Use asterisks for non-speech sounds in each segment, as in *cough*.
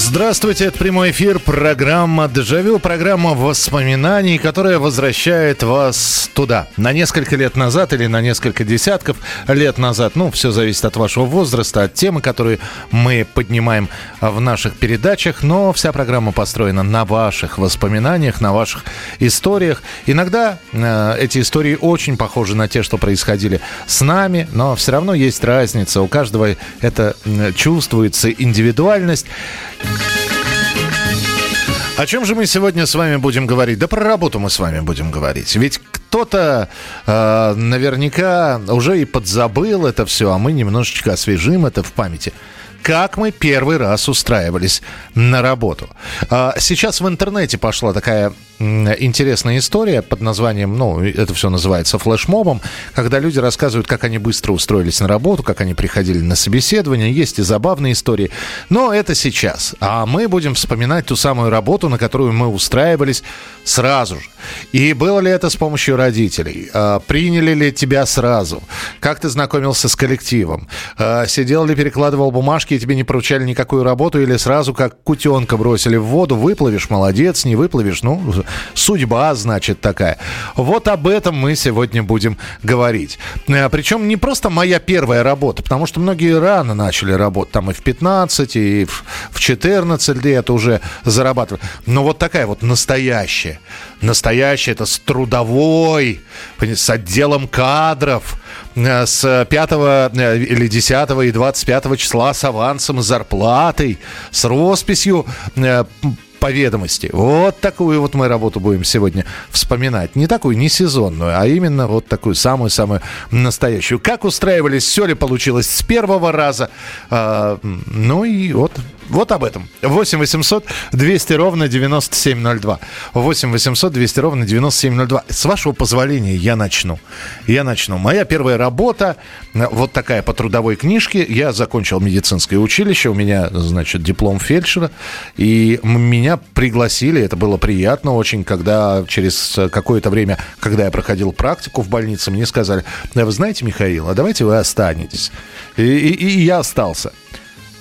Здравствуйте, это прямой эфир, программа «Дежавю», программа воспоминаний, которая возвращает вас туда, на несколько лет назад или на несколько десятков лет назад. Ну, все зависит от вашего возраста, от темы, которые мы поднимаем в наших передачах, но вся программа построена на ваших воспоминаниях, на ваших историях. Иногда э, эти истории очень похожи на те, что происходили с нами, но все равно есть разница, у каждого это чувствуется индивидуальность. О чем же мы сегодня с вами будем говорить? Да про работу мы с вами будем говорить. Ведь кто-то э, наверняка уже и подзабыл это все, а мы немножечко освежим это в памяти. Как мы первый раз устраивались на работу. А, Сейчас в интернете пошла такая интересная история под названием, ну, это все называется флешмобом, когда люди рассказывают, как они быстро устроились на работу, как они приходили на собеседование. Есть и забавные истории. Но это сейчас. А мы будем вспоминать ту самую работу, на которую мы устраивались сразу же. И было ли это с помощью родителей? А, Приняли ли тебя сразу? Как ты знакомился с коллективом? А, Сидел ли, перекладывал бумажки, и тебе не поручали никакую работу, или сразу как кутенка бросили в воду, выплывешь, молодец, не выплывешь, ну, судьба, значит, такая. Вот об этом мы сегодня будем говорить. А, Причем не просто моя первая работа, потому что многие рано начали работать, там и в 15, и в 14 лет уже зарабатывали. Но вот такая вот настоящая. Настоящая, это с трудовой, с отделом кадров, э, с 5 э, или 10 и 25 числа с авансом, с зарплатой, с росписью э, по ведомости. Вот такую вот мы работу будем сегодня вспоминать. Не такую, не сезонную, а именно вот такую самую-самую настоящую. Как устраивались, все ли получилось с первого раза. А, ну и вот вот об этом. 8 800 200 ровно 9702. 8 800 200 ровно 9702. С вашего позволения я начну. Я начну. Моя первая работа, э, вот такая по трудовой книжке. Я закончил медицинское училище, у меня, значит, диплом фельдшера. И м- меня пригласили, это было приятно очень, когда через э, какое-то время, когда я проходил практику в больнице, мне сказали, «Да вы знаете, Михаил, а давайте вы останетесь. И, и- и я остался.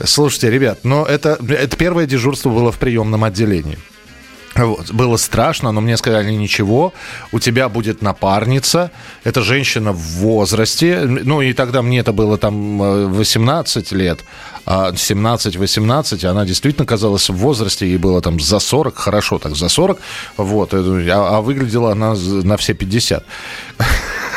Слушайте, ребят, но это, это первое дежурство было в приемном отделении. Вот. Было страшно, но мне сказали, ничего, у тебя будет напарница, это женщина в возрасте, ну и тогда мне это было там э, 18 лет, а 17-18, она действительно казалась в возрасте, ей было там за 40, хорошо так, за 40, вот, э, а, а выглядела она на все 50.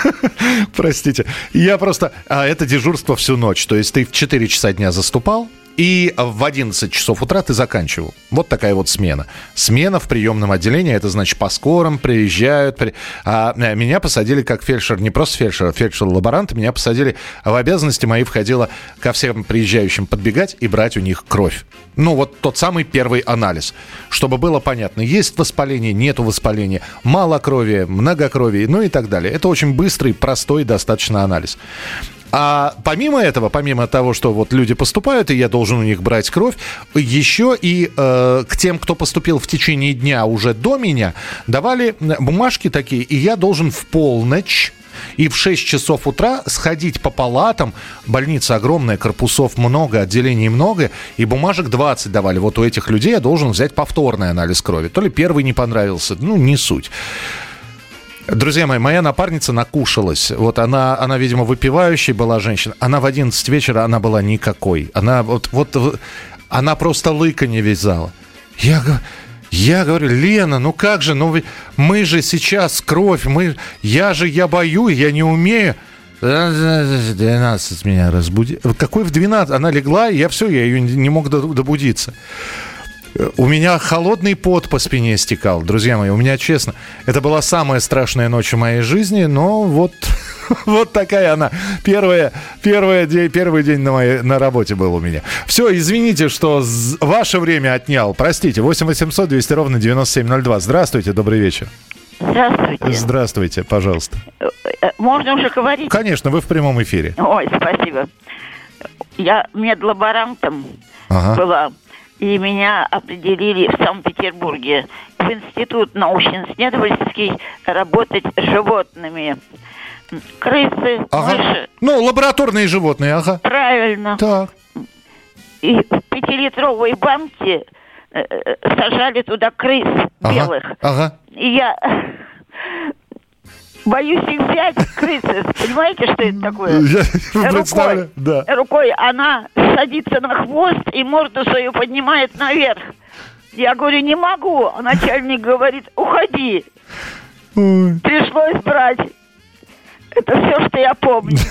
*laughs* Простите. Я просто... А это дежурство всю ночь. То есть ты в 4 часа дня заступал, и в 11 часов утра ты заканчивал. Вот такая вот смена. Смена в приемном отделении, это значит по скорым приезжают. при- А э, меня посадили как фельдшер, не просто фельдшер, а фельдшер-лаборант. Меня посадили, в обязанности мои входило ко всем приезжающим подбегать и брать у них кровь. Ну, вот тот самый первый анализ. Чтобы было понятно, есть воспаление, нету воспаления, мало крови, многокровие, ну и так далее. Это очень быстрый, простой достаточно анализ. А помимо этого, помимо того, что вот люди поступают, и я должен у них брать кровь, еще и э, к тем, кто поступил в течение дня уже до меня, давали бумажки такие, и я должен в полночь и в 6 часов утра сходить по палатам. Больница огромная, корпусов много, отделений много, и бумажек 20 давали. Вот у этих людей я должен взять повторный анализ крови. То ли первый не понравился, ну, не суть. Друзья мои, моя напарница накушалась. Вот она, она, видимо, выпивающей была женщина. Она в 11 вечера, она была никакой. Она вот, вот, она просто лыка не вязала. Я, го- я говорю, Лена, ну как же, ну мы же сейчас кровь, мы, я же, я бою, я не умею. 12 меня разбуди. Какой в 12? Она легла, и я все, я ее не мог до- добудиться. У меня холодный пот по спине стекал, друзья мои. У меня, честно, это была самая страшная ночь в моей жизни, но вот, *laughs* вот такая она. Первая, первая день, первый день на, моей, на работе был у меня. Все, извините, что ваше время отнял. Простите, 8 800 200 ровно 9702. Здравствуйте, добрый вечер. Здравствуйте. Здравствуйте, пожалуйста. Э, можно уже говорить? Конечно, вы в прямом эфире. Ой, спасибо. Я медлаборантом Ага. была, и меня определили в Санкт-Петербурге в Институт научно-исследовательский работать с животными. Крысы, Ага. мыши. Ну, лабораторные животные, ага. Правильно. Так. И в пятилитровой банке э, э, сажали туда крыс Ага. белых. Ага. И я боюсь их взять, крысы. Понимаете, что это такое? Я Рукой. да. Рукой она садится на хвост и морду свою поднимает наверх. Я говорю, не могу. А начальник говорит, уходи. Ой. Пришлось брать. Это все, что я помню. *laughs*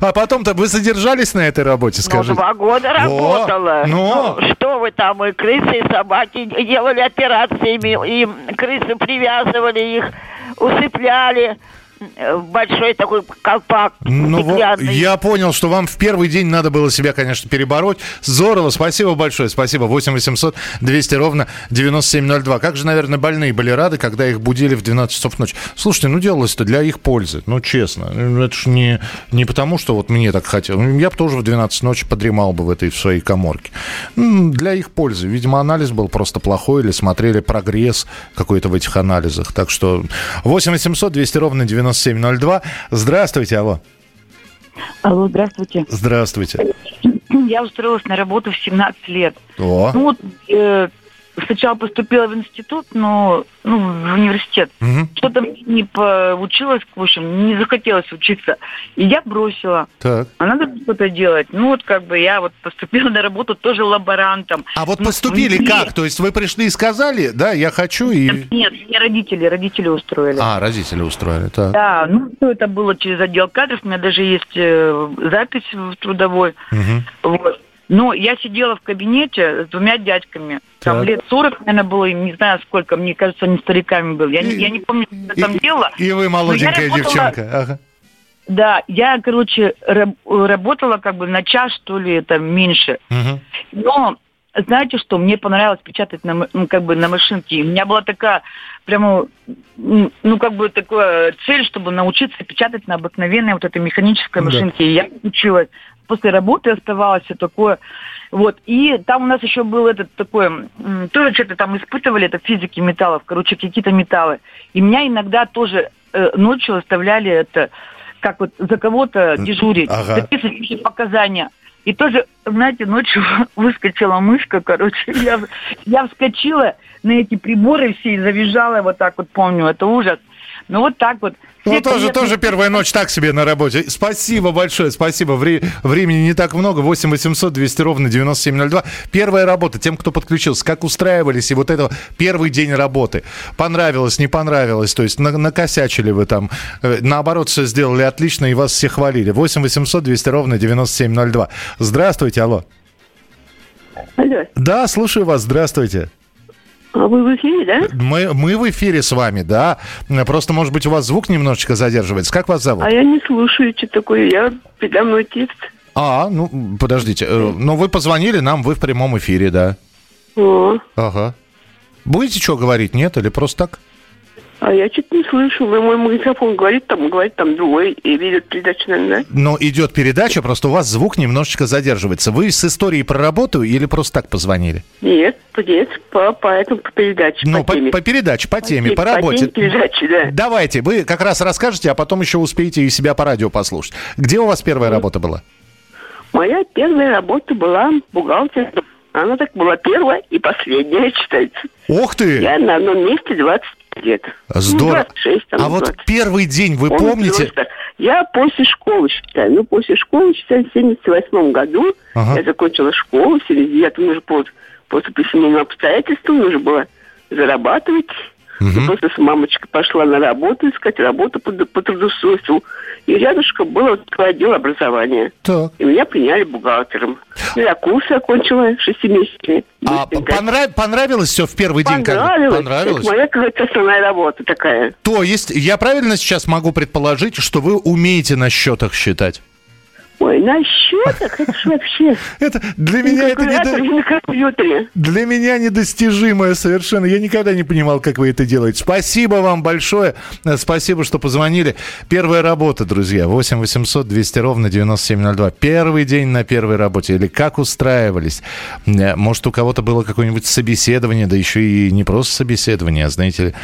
А потом-то вы задержались на этой работе, Ну, скажите? два года работала. ну. что вы там, и крысы, и собаки делали операциями, и крысы привязывали их, усыпляли большой такой колпак Ну, стеклянный. я понял, что вам в первый день надо было себя, конечно, перебороть. Здорово, спасибо большое, спасибо. 8 800 200 ровно 9702. Как же, наверное, больные были рады, когда их будили в 12 часов ночи. Слушайте, ну делалось-то для их пользы, ну честно. Ну, Это ж не, не потому, что вот мне так хотелось. Я бы тоже в 12 ночи подремал бы в этой в своей коморке. Для их пользы. Видимо, анализ был просто плохой или смотрели прогресс какой-то в этих анализах. Так что 8 800 200 ровно 9702. Здравствуйте, алло. Алло, здравствуйте. Здравствуйте. Я устроилась на работу в 17 лет. О, Ну вот э, сначала поступила в институт, но ну, в университет. мгм, Что-то не получилось, в общем, не захотелось учиться. И я бросила. так. А надо что-то делать. Ну вот как бы я вот поступила на работу тоже лаборантом. А вот Ну, поступили мне- как? То есть вы пришли и сказали, да, я хочу и... Нет, мне родители, родители устроили. А, родители устроили, так. Да, ну все это было через отдел кадров. У меня даже есть э, запись в трудовой. Мгм. Вот. Но я сидела в кабинете с двумя дядьками. Там Так. лет 40, наверное, было, не знаю сколько. Мне кажется, они стариками были. Я, не, я не помню, что я там И- делала. И вы молоденькая работала- девчонка. Ага. Да, я, короче, раб- работала как бы на час, что ли, там меньше. Мгм. Но знаете что, мне понравилось печатать на, ну, как бы на машинке. У меня была такая прямо, ну, как бы такая цель, чтобы научиться печатать на обыкновенной вот этой механической Да. машинке. И я училась. После работы оставалось все такое. Вот. И там у нас еще был этот такой, тоже что-то там испытывали, это физики металлов, короче, какие-то металлы. И меня иногда тоже э, ночью оставляли это, как вот за кого-то дежурить, Ага. записывать показания. И тоже, знаете, ночью *laughs* выскочила мышка, короче, я, я вскочила на эти приборы все и завизжала вот так вот, помню, это ужас. Ну вот так вот. Ну, Все тоже, приятные- тоже первая ночь так себе на работе. Спасибо большое, спасибо. Вре- времени не так много. 8 800 200 ровно 9702. Первая работа. Тем, кто подключился, как устраивались, и вот это первый день работы. Понравилось, не понравилось. То есть на- накосячили вы там. Э, Наоборот, все сделали отлично, и вас все хвалили. 8 800 200 ровно 9702. Здравствуйте, алло. Алло, Да, слушаю вас, здравствуйте. А вы в эфире, да? Мы, мы в эфире с вами, да. Просто, может быть, у вас звук немножечко задерживается. Как вас зовут? А я не слушаю, что такое. Я передо мной текст. А, ну, подождите. э, Ну, вы позвонили нам, вы в прямом эфире, да. О, Ага. Будете что говорить, нет? Или просто так? А я что-то не слышу. Вы мой микрофон говорит, там говорит там другой, и видит передачу, наверное, да? Но идет передача, просто у вас звук немножечко задерживается. Вы с историей про работу или просто так позвонили? Нет, нет, по, по этому по передаче, ну, по по, теме. по передаче, по теме, по, теме работе. передачи, да. Давайте, вы как раз расскажете, а потом еще успеете и себя по радио послушать. Где у вас первая работа была? Моя первая работа была бухгалтером. Она так была первая и последняя, *laughs* считается. Ух ты! Я на одном месте 20 лет. Здорово. Ну, 26, там, а вот 20. первый день вы Помню, помните? просто Я после школы считаю. Ну, после школы, считаю, в 78 году Ага. я закончила школу, в 79 уже по, после по семейным обстоятельствам нужно было зарабатывать. Мгм. И Просто с мамочкой пошла на работу, искать работу по, по трудоустройству. И рядышком было вот такое отдел образования. Так. И меня приняли бухгалтером. Я курсы окончила шестимесячные. А понрав- понравилось все в первый день? как- Понравилось. Понравилось? Это моя, какая-то основная работа такая. То есть, я правильно сейчас могу предположить, что вы умеете на счетах считать? Ой, на счетах это ж вообще... *laughs* Это для меня это не... Для меня недостижимое совершенно. Я никогда не понимал, как вы это делаете. Спасибо вам большое. Э, Спасибо, что позвонили. Первая работа, друзья. 8 800 200 ровно 9702. Первый день на первой работе. Или как устраивались. Э, Может, у кого-то было какое-нибудь собеседование, да еще и не просто собеседование, а, знаете ли,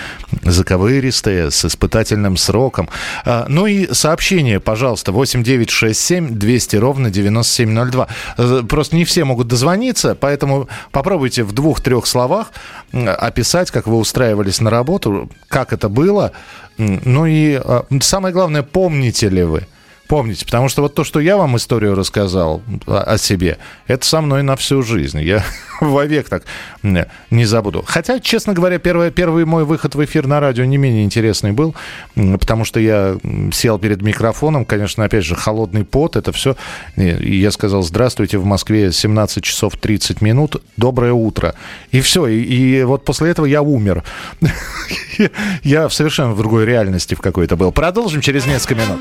заковыристое, с испытательным сроком. А, Ну и сообщение, пожалуйста, 8 9 6 7 200 ровно 9702. Э, Просто не все могут дозвониться, поэтому попробуйте в двух-трех словах описать, как вы устраивались на работу, как это было. Ну и э, самое главное, помните ли вы? Помните, потому что вот то, что я вам историю рассказал о, о себе, это со мной на всю жизнь. Я *laughs* вовек так не забуду. Хотя, честно говоря, первый, первый мой выход в эфир на радио не менее интересный был, потому что я сел перед микрофоном, конечно, опять же, холодный пот, это все. И я сказал, здравствуйте, в Москве 17 часов 30 минут, доброе утро. И все, и, и вот после этого я умер. *laughs* Я совершенно в другой реальности в какой-то был. Продолжим через несколько минут.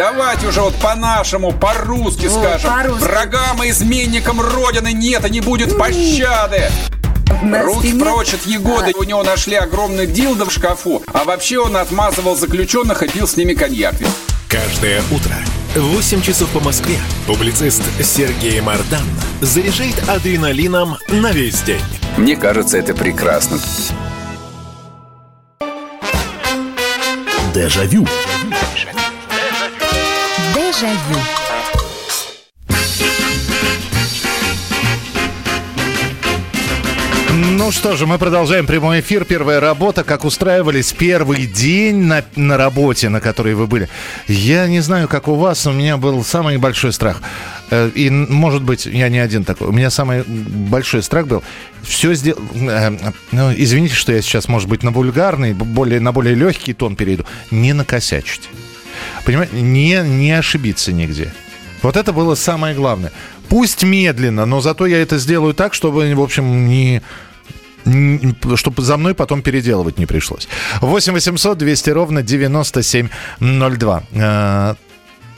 Давайте уже вот по-нашему, по-русски скажем. по-русски. Врагам и изменникам Родины нет и не будет пощады. На Руки спине- прочь от Егоды. У него нашли огромный дилдо в шкафу. А вообще он отмазывал заключенных и пил с ними коньяк. Каждое утро в 8 часов по Москве публицист Сергей Мардан заряжает адреналином на весь день. Мне кажется, это прекрасно. Дежавю. Дежавю. Ну что же, мы продолжаем прямой эфир. Первая работа. Как устраивались первый день на, на работе, на которой вы были. Я не знаю, как у вас, у меня был самый большой страх. Э, И, может быть, я не один такой. У меня самый большой страх был. Все сделать... Ну, извините, что я сейчас, может быть, на вульгарный, более, на более легкий тон перейду. Не накосячить. Понимаете? Не, не ошибиться нигде. Вот это было самое главное. Пусть медленно, но зато я это сделаю так, чтобы, в общем, не чтобы за мной потом переделывать не пришлось. 8 800 200 ровно 9702.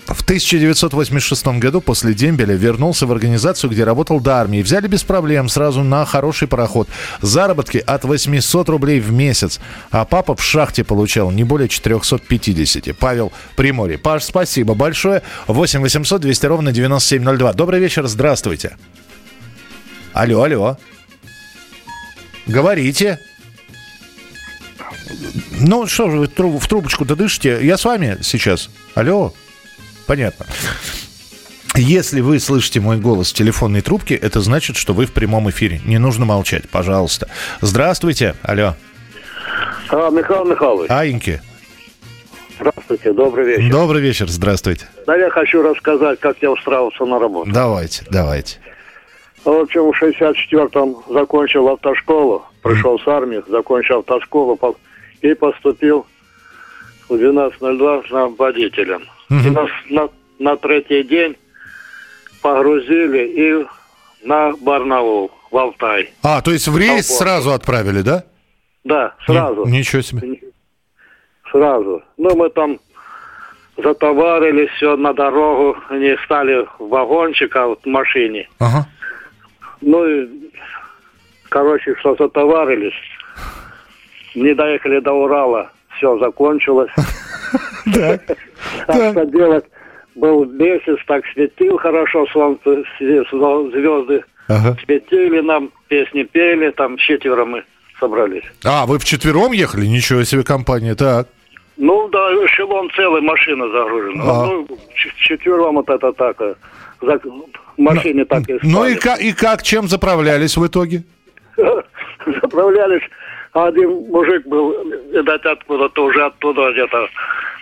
В 1986 году после дембеля вернулся в организацию, где работал до армии. Взяли без проблем сразу на хороший пароход. Заработки от 800 рублей в месяц. А папа в шахте получал не более 450. Павел Приморье. Паш, спасибо большое. 8 800 200 ровно 9702. Добрый вечер, здравствуйте. Алло, алло. Говорите. Ну, что же вы в трубочку-то дышите? Я с вами сейчас. Алло. Понятно. Если вы слышите мой голос в телефонной трубке, это значит, что вы в прямом эфире. Не нужно молчать, пожалуйста. Здравствуйте. Алло. А, Михаил Михайлович, Аиньки. здравствуйте, добрый вечер. Добрый вечер. Здравствуйте. Да я хочу рассказать, как я устраивался на работу. Давайте, давайте. В общем, в 64-м закончил автошколу, пришел с армии, закончил автошколу и поступил в 12.02 на водителем. И нас на, на третий день погрузили и на Барнаул, в Алтай. А, то есть в рейс Албан. сразу отправили, да? Да, сразу. Ни- ничего себе. Сразу. Ну, мы там затоварились все на дорогу, они стали в вагончик, а вот в машине. Ага. Ну и, короче, что затоварились. Не доехали до Урала, все закончилось. *laughs* *laughs* А что делать? Был месяц, так светил хорошо, солнце, звезды светили нам, песни пели, там четверо мы собрались. А, вы вчетвером ехали? Ничего себе компания. Так. Ну да, эшелон целый, машина загружена. А. Ну, четвером вот это так. э, за- в машине так и Ну и как, и как, чем заправлялись в итоге? *laughs* Заправлялись. А один мужик был, видать, откуда-то уже оттуда где-то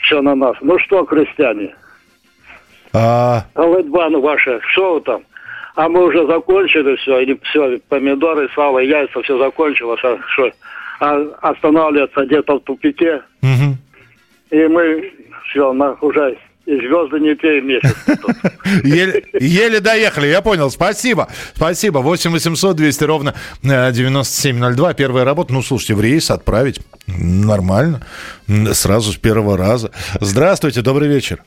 все на нас. Ну что, крестьяне, А, Голодьба ну ваша, что вы там? А мы уже закончили все, и все, помидоры, сало, яйца, все закончилось. А что, а останавливаться где-то в тупике. Мгм. И мы все, на, уже звезды не те месяц. *laughs* Еле, еле доехали, я понял. Спасибо. Спасибо. 8 800 200 ровно э, 9702. Первая работа. Ну, слушайте, в рейс отправить. Нормально. Сразу с первого раза. Здравствуйте, добрый вечер.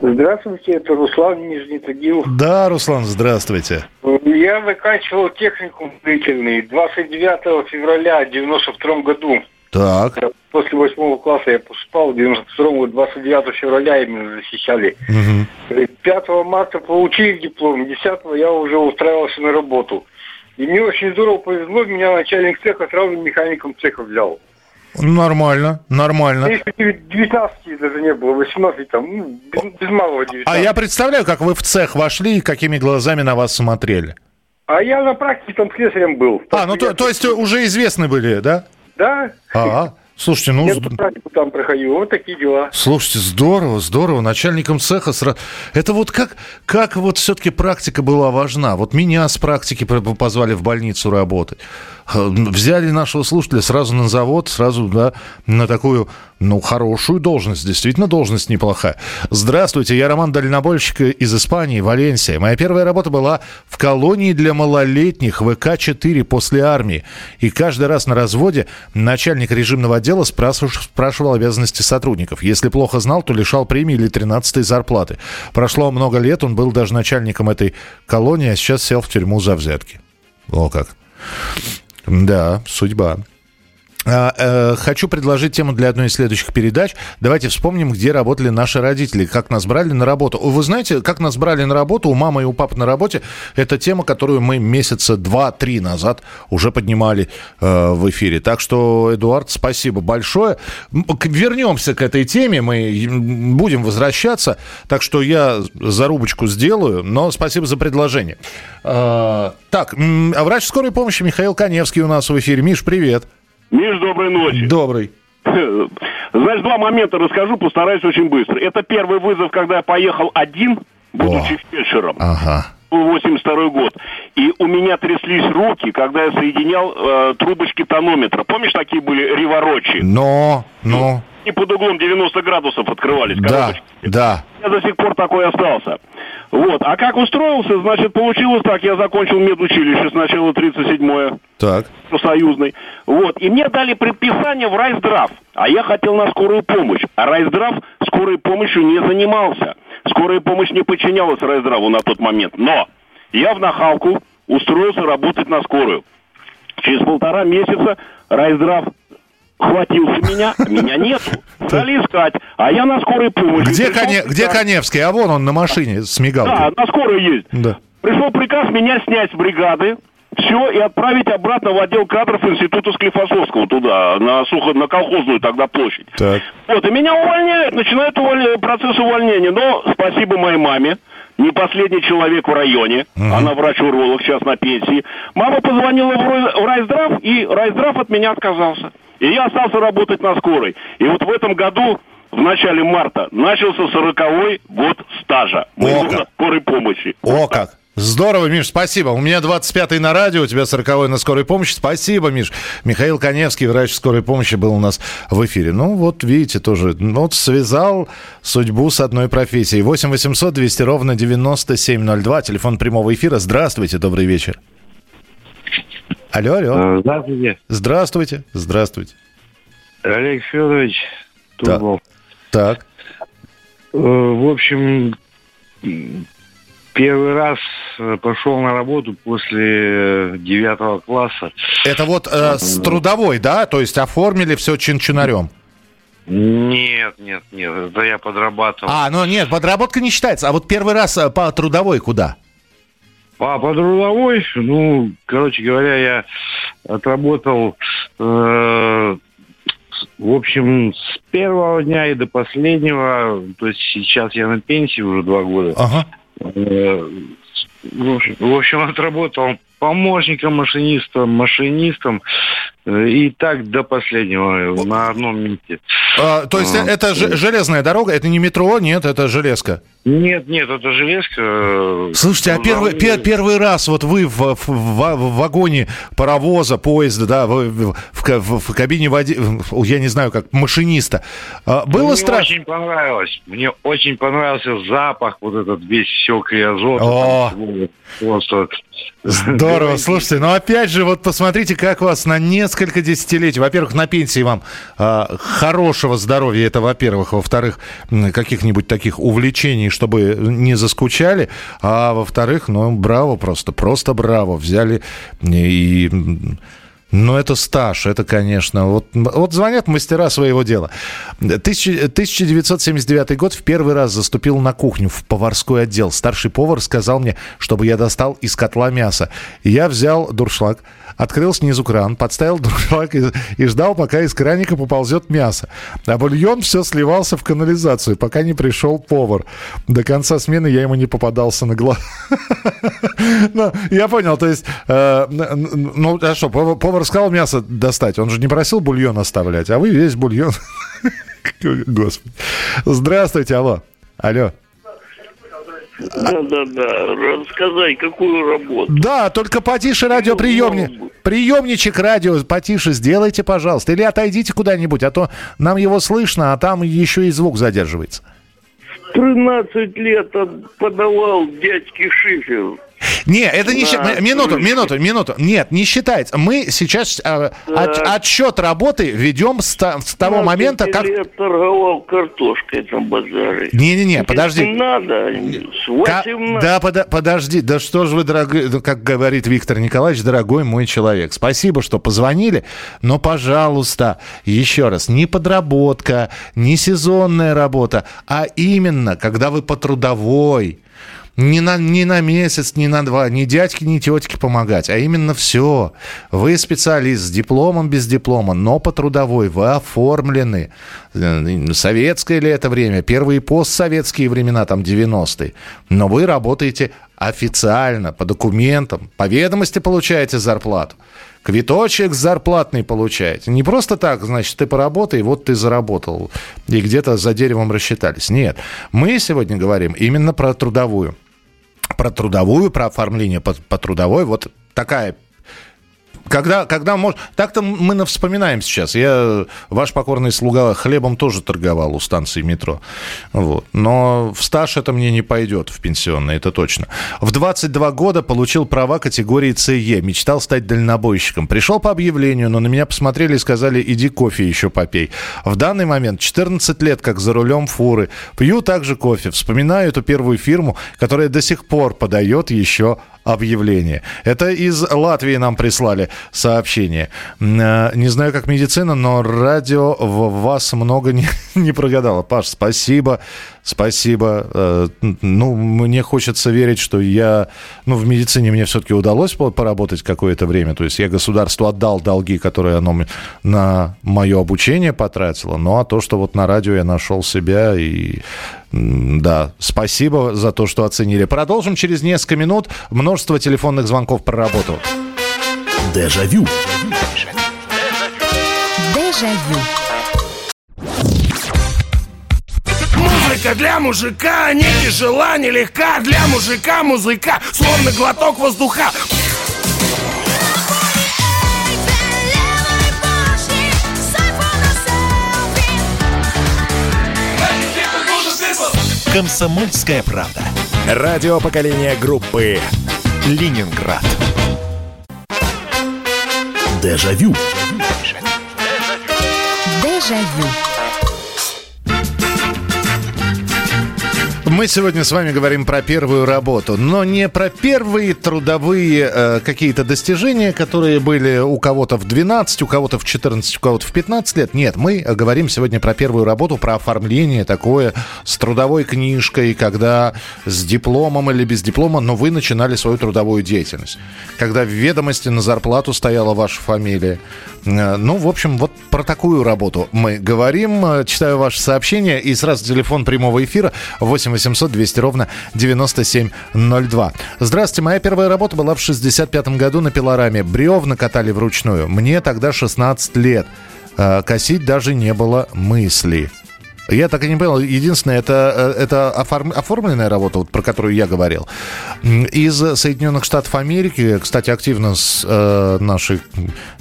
Здравствуйте, это Руслан Нижний Тагил. Да, Руслан, здравствуйте. Я заканчивал техникум строительный 29 февраля 92 году. Так. После восьмого класса я поступал, в 92 году, 29 февраля именно защищали. Мгм. 5 марта получили диплом, 10 я уже устраивался на работу. И мне очень здорово повезло, меня начальник цеха сразу механиком цеха взял. Нормально, нормально. Еще 19 даже не было, 18 там, ну, без, без малого 19. А я представляю, как вы в цех вошли и какими глазами на вас смотрели. А я на практике там слесарем был. А, ну то, то есть уже известны были, да? Да, А, слушайте, ну... я практику там проходил, вот такие дела. Слушайте, здорово, здорово. Начальником цеха сразу... Это вот как, как вот все-таки практика была важна. Вот меня с практики позвали в больницу работать. Взяли нашего слушателя сразу на завод, сразу, да, на такую, ну, хорошую должность. Действительно, должность неплохая. Здравствуйте, я Роман Дальнобойщик из Испании, Валенсия. Моя первая работа была в колонии для малолетних ВК-4 после армии. И каждый раз на разводе начальник режимного отдела спрашивал, спрашивал обязанности сотрудников. Если плохо знал, то лишал премии или 13 зарплаты. Прошло много лет, он был даже начальником этой колонии, а сейчас сел в тюрьму за взятки. О как. Да, судьба. А, э, хочу предложить тему для одной из следующих передач. Давайте вспомним, где работали наши родители, как нас брали на работу. Вы знаете, как нас брали на работу у мамы и у папы на работе, это тема, которую мы месяца два-три назад уже поднимали э, в эфире. Так что, Эдуард, спасибо большое. Вернемся к этой теме, мы будем возвращаться. Так что я зарубочку сделаю, но спасибо за предложение. Э, так, а врач скорой помощи Михаил Коневский у нас в эфире. Миш, привет. Миш, доброй ночи. Добрый. Значит, два момента расскажу, постараюсь очень быстро. Это первый вызов, когда я поехал один, будучи фельдшером. Ага. Был 82 год. И у меня тряслись руки, когда я соединял э, трубочки тонометра. Помнишь, такие были реворочи? Но, но, И под углом 90 градусов открывались. да, коробочки. да. Я до сих пор такой остался. Вот. А как устроился, значит, получилось так. Я закончил медучилище сначала 37-е. Так. союзный. Вот. И мне дали предписание в райздрав. А я хотел на скорую помощь. А райздрав скорой помощью не занимался. Скорая помощь не подчинялась райздраву на тот момент. Но я в нахалку устроился работать на скорую. Через полтора месяца райздрав хватился меня, а меня нету. Стали искать, а я на скорой помощи. Где, Пришел Коне- где. Коневский? А вон он на машине с мигалкой. Да, на скорой есть. Да. Пришел приказ меня снять с бригады, все, и отправить обратно в отдел кадров Института Склифосовского туда, на сухо, на колхозную тогда площадь. Так. Вот, и меня увольняют, начинает уволь- процесс увольнения. Но спасибо моей маме, не последний человек в районе, она врач-уролог, сейчас на пенсии. Мама позвонила в, райздрав, и райздрав от меня отказался. И я остался работать на скорой. И вот в этом году, в начале марта, начался сороковой год стажа моего на скорой помощи. О, как. Здорово, Миш, спасибо. У меня 25-й на радио, у тебя 40-й на скорой помощи. Спасибо, Миш. Михаил Коневский, врач скорой помощи, был у нас в эфире. Ну, вот видите, тоже, ну, вот связал судьбу с одной профессией. 8 800 200 ровно 9702, телефон прямого эфира. Здравствуйте, добрый вечер. Алло, алло. Здравствуйте. Здравствуйте, здравствуйте. Олег Федорович, Да. Турбов. Так. Э, В общем, первый раз э, пошел на работу после девятого класса. Это вот э, с трудовой, да? То есть оформили все чин-чинарем? Нет, нет, нет, это я подрабатывал. А, ну нет, подработка не считается. А вот первый раз э, по трудовой куда? А по трудовой, ну, короче говоря, я отработал, э, в общем, с первого дня и до последнего, то есть сейчас я на пенсии уже два года. Ага. Э, в общем, отработал помощником машиниста, машинистом, э, и так до последнего на одном месте. А, то есть А, это же- железная дорога, это не метро, нет, это железка. Нет, нет, это железка. э, Слушайте, а первый, пе- первый раз вот вы в, в- в- вагоне паровоза, поезда, да, в, в- в в- кабине води, я не знаю, как машиниста, а, было Мне страшно? очень понравилось. Мне очень понравился запах, вот этот весь все криозот. О! Просто... Здорово, слушайте, ну опять же, вот посмотрите, как вас на несколько десятилетий, во-первых, на пенсии вам а, хорошего здоровья, это во-первых, во-вторых, каких-нибудь таких увлечений, чтобы не заскучали, а во-вторых, ну, браво просто, просто браво, взяли и... м, ну, это стаж, это, конечно. Вот, вот звонят мастера своего дела. Тысяча- 1979 год в первый раз заступил на кухню в поварской отдел. Старший повар сказал мне, чтобы я достал из котла мясо. Я взял дуршлаг, открыл снизу кран, подставил дуршлаг и, и ждал, пока из краника поползет мясо. А бульон все сливался в канализацию, пока не пришел повар. До конца смены я ему не попадался на глаз. *laughs* Ну, я понял, то есть, э, ну, а что, повар, повар сказал мясо достать, он же не просил бульон оставлять, а вы весь бульон. *laughs* Господи. Здравствуйте, алло. Алло. Да-да-да, рассказай, какую работу. Да, только потише радиоприемник. Приемничек радио потише сделайте, пожалуйста. Или отойдите куда-нибудь, а то нам его слышно, а там еще и звук задерживается. 13 лет подавал дядьке Шифер. Не, это не считается. Минуту, минуту, минуту. Нет, не считается. Мы сейчас э, от- отсчет работы ведем с, с того 15 момента, как... лет торговал картошкой на базаре. Не-не-не, подожди. Надо, с Ка- 18 Да, пода- подожди, да что же вы, дорогой, ну, как говорит Виктор Николаевич, дорогой мой человек, спасибо, что позвонили, но, пожалуйста, еще раз, не подработка, не сезонная работа, а именно, когда вы по трудовой, не на, не на месяц, не на два, ни дядьки, ни тетки помогать, а именно все. Вы специалист с дипломом, без диплома, но по трудовой, вы оформлены. Э, Советское ли это время, первые постсоветские времена, там 90-е. Но вы работаете официально, по документам, по ведомости получаете зарплату. Квиточек зарплатный получаете. Не просто так, значит, ты поработай, вот ты заработал. И где-то за деревом рассчитались. Нет. Мы сегодня говорим именно про трудовую. Про трудовую, про оформление по, по трудовой. Вот такая когда, когда мож... Так-то мы вспоминаем сейчас. Я, ваш покорный слуга, хлебом тоже торговал у станции метро. Вот. Но в стаж это мне не пойдет, в пенсионный, это точно. В 22 года получил права категории ЦЕ. Мечтал стать дальнобойщиком. Пришел по объявлению, но на меня посмотрели и сказали, иди кофе еще попей. В данный момент 14 лет, как за рулем фуры. Пью также кофе. Вспоминаю эту первую фирму, которая до сих пор подает еще объявление. Это из Латвии нам прислали сообщение. Э, Не знаю, как медицина, но радио в вас много не, *laughs* не прогадало. Паш, спасибо, спасибо. Э, Ну, мне хочется верить, что я... Ну, в медицине мне все-таки удалось по- поработать какое-то время. То есть я государству отдал долги, которые оно на мое обучение потратило. Ну, а то, что вот на радио я нашел себя и Да, спасибо за то, что оценили. Продолжим через несколько минут. Множество телефонных звонков про работу. Дежавю. Дежавю. Музыка для мужика не тяжела, не легка Для мужика музыка, словно глоток воздуха Комсомольская правда. Радио поколения группы Ленинград. Дежавю. Дежавю. Мы сегодня с вами говорим про первую работу, но не про первые трудовые э, какие-то достижения, которые были у кого-то в 12, у кого-то в 14, у кого-то в 15 лет. Нет, мы э, говорим сегодня про первую работу, про оформление такое с трудовой книжкой, когда с дипломом или без диплома, но вы начинали свою трудовую деятельность. Когда в ведомости на зарплату стояла ваша фамилия. Э, Ну, в общем, вот про такую работу мы говорим. Э, Читаю ваше сообщение и сразу телефон прямого эфира 8 800 200 ровно 9702. Здравствуйте, моя первая работа была в 65 году на пилораме. Бревна катали вручную. Мне тогда 16 лет. Э, Косить даже не было мысли. Я так и не понял. Единственное, это, э, это оформ- оформленная работа, вот, про которую я говорил. Из Соединенных Штатов Америки, кстати, активно с, э, наши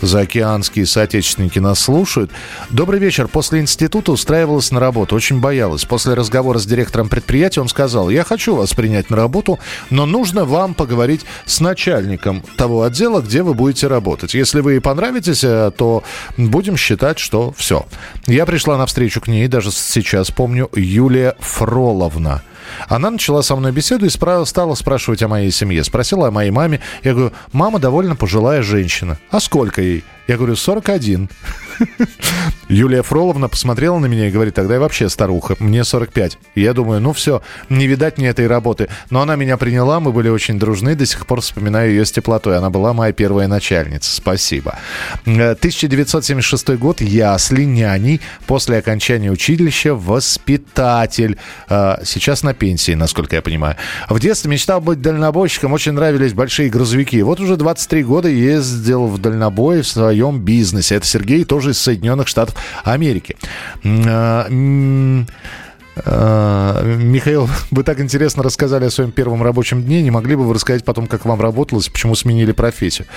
заокеанские соотечественники нас слушают. Добрый вечер. После института устраивалась на работу. Очень боялась. После разговора с директором предприятия он сказал, я хочу вас принять на работу, но нужно вам поговорить с начальником того отдела, где вы будете работать. Если вы ей понравитесь, э, то будем считать, что все. Я пришла навстречу к ней, даже сейчас помню, Юлия Фроловна. Она начала со мной беседу и спра- стала спрашивать о моей семье. Спросила о моей маме. Я говорю, мама довольно пожилая женщина. А сколько ей? Я говорю, 41. Юлия Фроловна посмотрела на меня и говорит, тогда я вообще старуха, мне 45. И я думаю, ну все, не видать мне этой работы. Но она меня приняла, мы были очень дружны, до сих пор вспоминаю ее с теплотой. Она была моя первая начальница. Спасибо. Э, 1976 год, ясли, няней, после окончания училища воспитатель. Э, Сейчас на пенсии, насколько я понимаю. В детстве мечтал быть дальнобойщиком, очень нравились большие грузовики. Вот уже 23 года ездил в дальнобой в своем бизнесе. Это Сергей, тоже из Соединенных Штатов Америки. А, а, Михаил, *laughs* вы так интересно рассказали о своем первом рабочем дне. Не могли бы вы рассказать потом, как вам работалось, почему сменили профессию?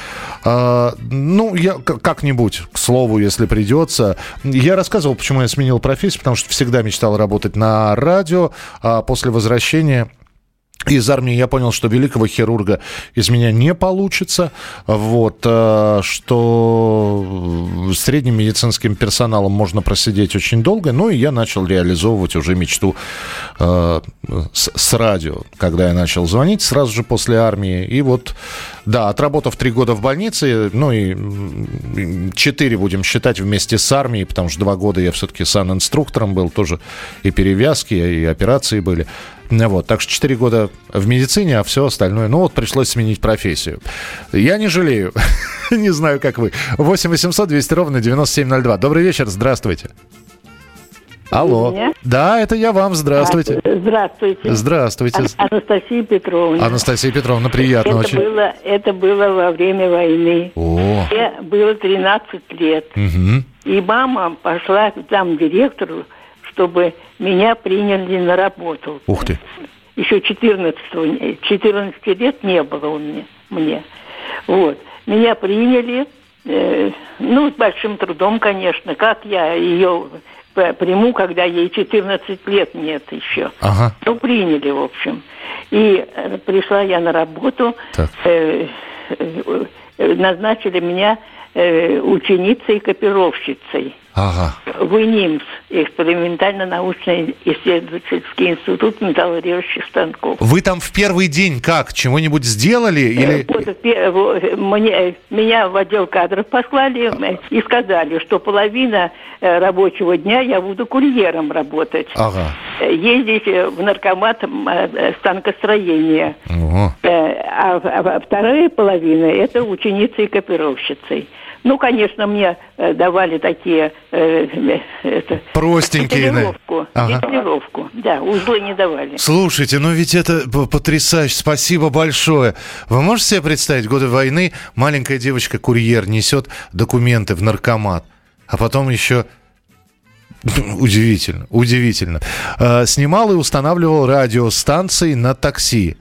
А, ну, я как-нибудь, к слову, если придется. Я рассказывал, почему я сменил профессию, потому что всегда мечтал работать на радио. А после возвращения из армии я понял, что великого хирурга из меня не получится, вот, э, что средним медицинским персоналом можно просидеть очень долго, ну и я начал реализовывать уже мечту э, с, с радио, когда я начал звонить сразу же после армии, и вот, да, отработав три года в больнице, ну и четыре будем считать вместе с армией, потому что два года я все-таки сан-инструктором был, тоже и перевязки, и операции были. Ну Вот, так что 4 года в медицине, а все остальное, ну вот пришлось сменить профессию. Я не жалею, *laughs* не знаю, как вы. 8 800 200 ровно 9702. Добрый вечер, здравствуйте. Алло. меня? Да, это я вам, здравствуйте. А, Здравствуйте. Здравствуйте. Ан- Анастасия Петровна. Анастасия Петровна, приятно это очень. было, это было во время войны. О. Мне было 13 лет. Мгм. И мама пошла к там директору, чтобы меня приняли на работу. Ух ты. Еще 14, 14 лет не было у меня, мне. Вот. Меня приняли, э, ну, с большим трудом, конечно. Как я ее приму, когда ей 14 лет нет еще. Ага. Ну, приняли, в общем. И э, пришла я на работу, э, э, э, назначили меня э, ученицей копировщицей Ага. в ИНИМС, экспериментально-научный исследовательский институт металлорежущих станков. Вы там в первый день как? Чего-нибудь сделали? Или... Вот, во- мне, меня в отдел кадров послали э, и сказали, что половина э, рабочего дня я буду курьером работать. Ага. Э, Ездить э, в наркомат э, станкостроения. Ого. Э, А, а вторая половина – это ученицей и копировщицей. Ну, конечно, мне э, давали такие... э, э, это, Простенькие, да. Деталировку. Ага. Деталировку. Да, узлы не давали. Слушайте, ну ведь это потрясающе. Спасибо большое. Вы можете себе представить, годы войны маленькая девочка-курьер несет документы в наркомат, а потом еще... *laughs* Удивительно, удивительно. Э, Снимал и устанавливал радиостанции на такси.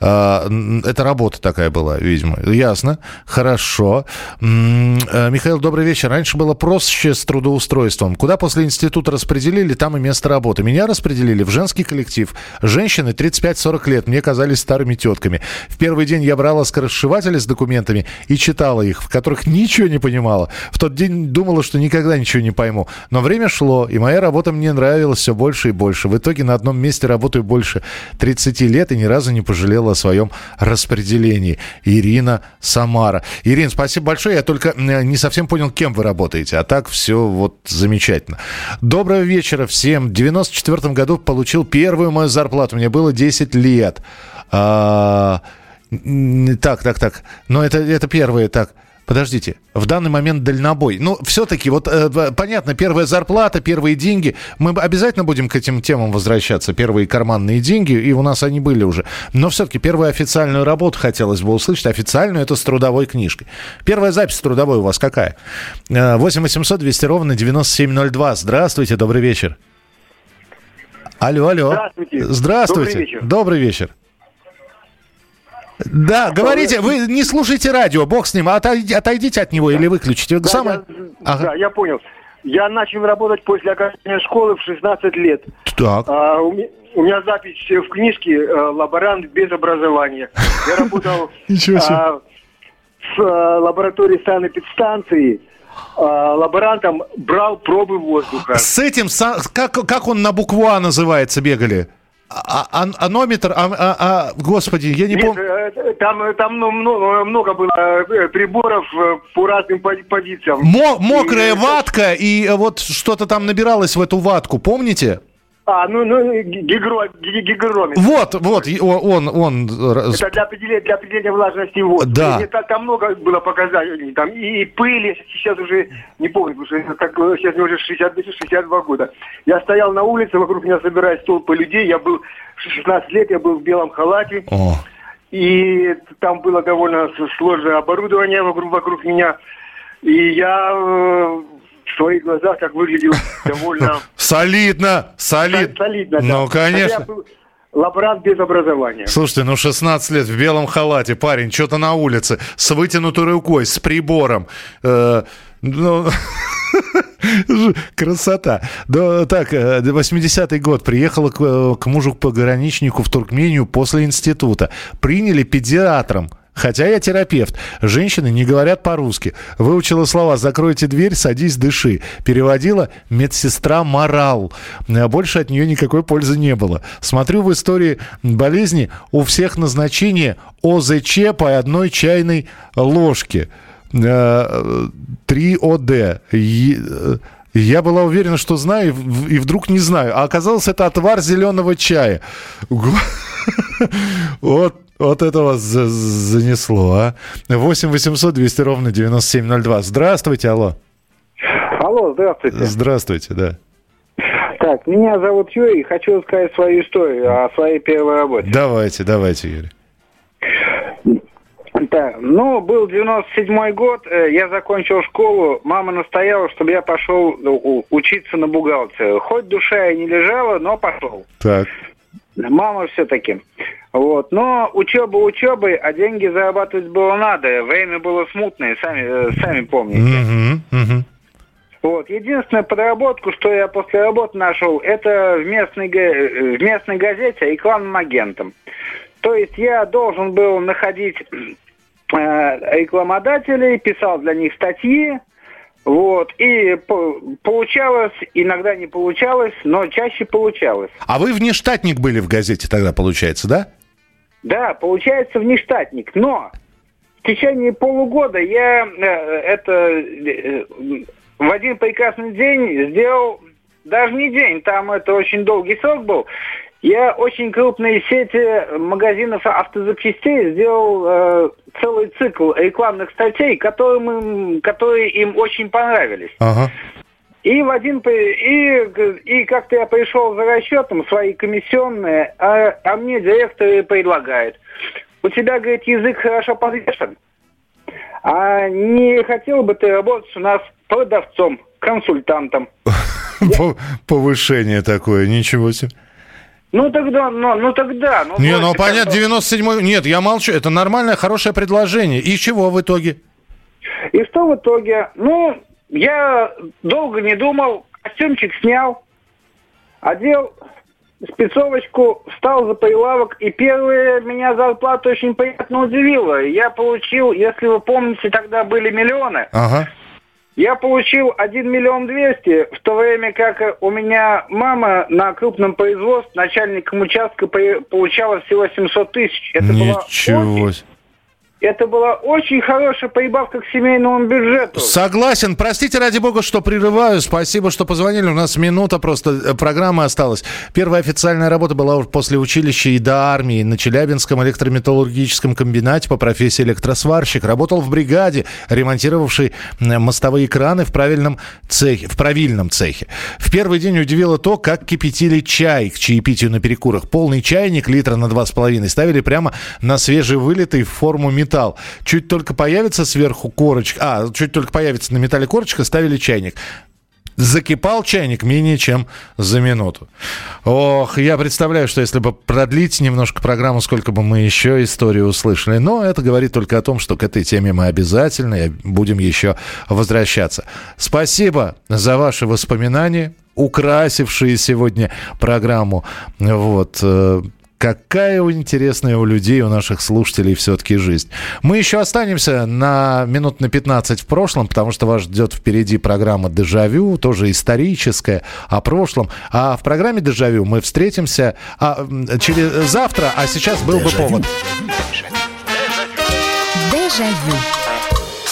А, Это работа такая была, видимо. Ясно. Хорошо. Э, Михаил, добрый вечер. Раньше было проще с трудоустройством. Куда после института распределили, там и место работы. Меня распределили в женский коллектив. Женщины 35-40 лет мне казались старыми тетками. В первый день я брала скоросшиватели с документами и читала их, в которых ничего не понимала. В тот день думала, что никогда ничего не пойму. Но время шло, и моя работа мне нравилась все больше и больше. В итоге на одном месте работаю больше 30 лет и ни разу не пожалела о своем распределении. Ирина Самара. Ирина, спасибо большое. Я только не совсем понял, кем вы работаете. А так все вот замечательно. Доброго вечера всем. В 94 году получил первую мою зарплату. Мне было 10 лет. А, так, так, так. Но это, это первое. Так, подождите. В данный момент дальнобой. Ну, все-таки, вот э, понятно, первая зарплата, первые деньги. Мы обязательно будем к этим темам возвращаться. Первые карманные деньги, и у нас они были уже. Но все-таки первую официальную работу хотелось бы услышать. Официальную это с трудовой книжкой. Первая запись трудовой у вас какая? Э, 8 800 200 ровно 9702. Здравствуйте, добрый вечер. Алло, алло. Здравствуйте. Здравствуйте. Добрый вечер. Добрый вечер. Да, говорите, вы не слушайте радио, бог с ним, отойдите, отойдите от него или выключите. Да, Самое- я, Ага. да, я понял. Я начал работать после окончания школы в 16 лет. Так. А, у, ме- у меня запись в книжке э, «Лаборант без образования». Я работал *laughs* а, в э, лаборатории санэпидстанции. А, Лаборантом брал пробы воздуха. С этим, как, как он на букву А называется, бегали? А, а- анометр, а, а- а, господи, я не помню. э, там, э, там ну, много, много было э, приборов э, по разным пози- позициям. Мо- мокрая И- ватка, и э, вот что-то там набиралось в эту ватку, помните? А, ну, ну ги- гигро, ги- гигрометр. Вот, вот, он, он, э, Это для определения, для определения влажности воздуха. Да. И та- там много было показателей. Там и, и пыли, сейчас уже не помню, потому что это как, э, сейчас мне уже 60, 62 года. Я стоял на улице, вокруг меня собирались толпы людей. Я был 16 лет, я был в белом халате. О. И там было довольно сложное оборудование вокруг, вокруг меня. И я э, в своих глазах как выглядел *laughs* довольно солидно, солид- солидно. да. Ну, конечно. был лаборант без образования. Слушайте, ну 16 лет в белом халате, парень, что-то на улице, с вытянутой рукой, с прибором. Э, ну, *laughs* красота. Да, так, э, 80-й год. Приехала к, э, к мужу-пограничнику в Туркмению после института. Приняли педиатром. Хотя я терапевт. Женщины не говорят по-русски. Выучила слова «закройте дверь, садись, дыши». Переводила медсестра Морал. А Больше от нее никакой пользы не было. Смотрю в истории болезни у всех назначение ОЗЧ по одной чайной ложке. Э, 3 ОД. Е- э, Я была уверена, что знаю, и вдруг не знаю. А оказалось, это отвар зеленого чая. *laughs* Вот, вот это вас за- занесло, а. 8 800 200 ровно 9702. Здравствуйте, алло. Алло, здравствуйте. Здравствуйте, да. Так, меня зовут Юрий, хочу сказать свою историю о своей первой работе. Давайте, давайте, Юрий. Так, ну, был 97-й год, э, я закончил школу, мама настояла, чтобы я пошел ну, учиться на бухгалтера. Хоть душа и не лежала, но пошел. Так. Мама все-таки. Вот. Но учеба учебой, а деньги зарабатывать было надо. Время было смутное, сами, э, сами помните. Мгм, мгм. Вот. Единственную подработку, что я после работы нашел, это в местной, э, в местной газете рекламным агентом. То есть я должен был находить э, рекламодателей, писал для них статьи, вот, и по- получалось, иногда не получалось, но чаще получалось. А вы внештатник были в газете тогда, получается, да? Да, получается внештатник, но в течение полугода я э, это э, в один прекрасный день сделал, даже не день, там это очень долгий срок был, я очень крупные сети магазинов автозапчастей сделал э, целый цикл рекламных статей, которым им- которые им очень понравились. Ага. И в один и, и как-то я пришел за расчетом свои комиссионные, а, а мне директор предлагает. У тебя, говорит, язык хорошо подвешен. А не хотел бы ты работать у нас продавцом, консультантом? *laughs* По- Повышение такое, ничего себе. Ну тогда, ну, ну тогда. Ну, Не, ну понятно, пожалуйста. 97-й... Нет, я молчу. Это нормальное, хорошее предложение. И чего в итоге? И что в итоге? Ну, я долго не думал, костюмчик снял, одел спецовочку, встал за прилавок, и первая меня зарплата очень приятно удивила. Я получил, если вы помните, тогда были миллионы. Ага. Я получил 1 миллион 200, в то время как у меня мама на крупном производстве начальником участка по- получала всего 700 тысяч. Это Ничего себе. Это была очень хорошая прибавка к семейному бюджету. Согласен. Простите, ради бога, что прерываю. Спасибо, что позвонили. У нас минута просто э, программы осталась. Первая официальная работа была после училища и до армии на Челябинском электрометаллургическом комбинате по профессии электросварщик. Работал в бригаде, ремонтировавшей э, мостовые краны в правильном цехе, в правильном цехе. В первый день удивило то, как кипятили чай к чаепитию на перекурах. Полный чайник литра на 2,5 ставили прямо на свежевылитый в форму металл. Чуть только появится сверху корочка, а, чуть только появится на металле корочка, ставили чайник. закипал чайник менее чем за минуту. Ох, я представляю, что если бы продлить немножко программу, сколько бы мы еще историю услышали. Но это говорит только о том, что к этой теме мы обязательно будем еще возвращаться. Спасибо за ваши воспоминания, украсившие сегодня программу. Вот. Какая интересная у людей, у наших слушателей все-таки жизнь. Мы еще останемся на минут на 15 в прошлом, потому что вас ждет впереди программа «Дежавю», тоже историческая, о прошлом. А в программе «Дежавю» мы встретимся а, через завтра, а сейчас был бы повод. Дежавю.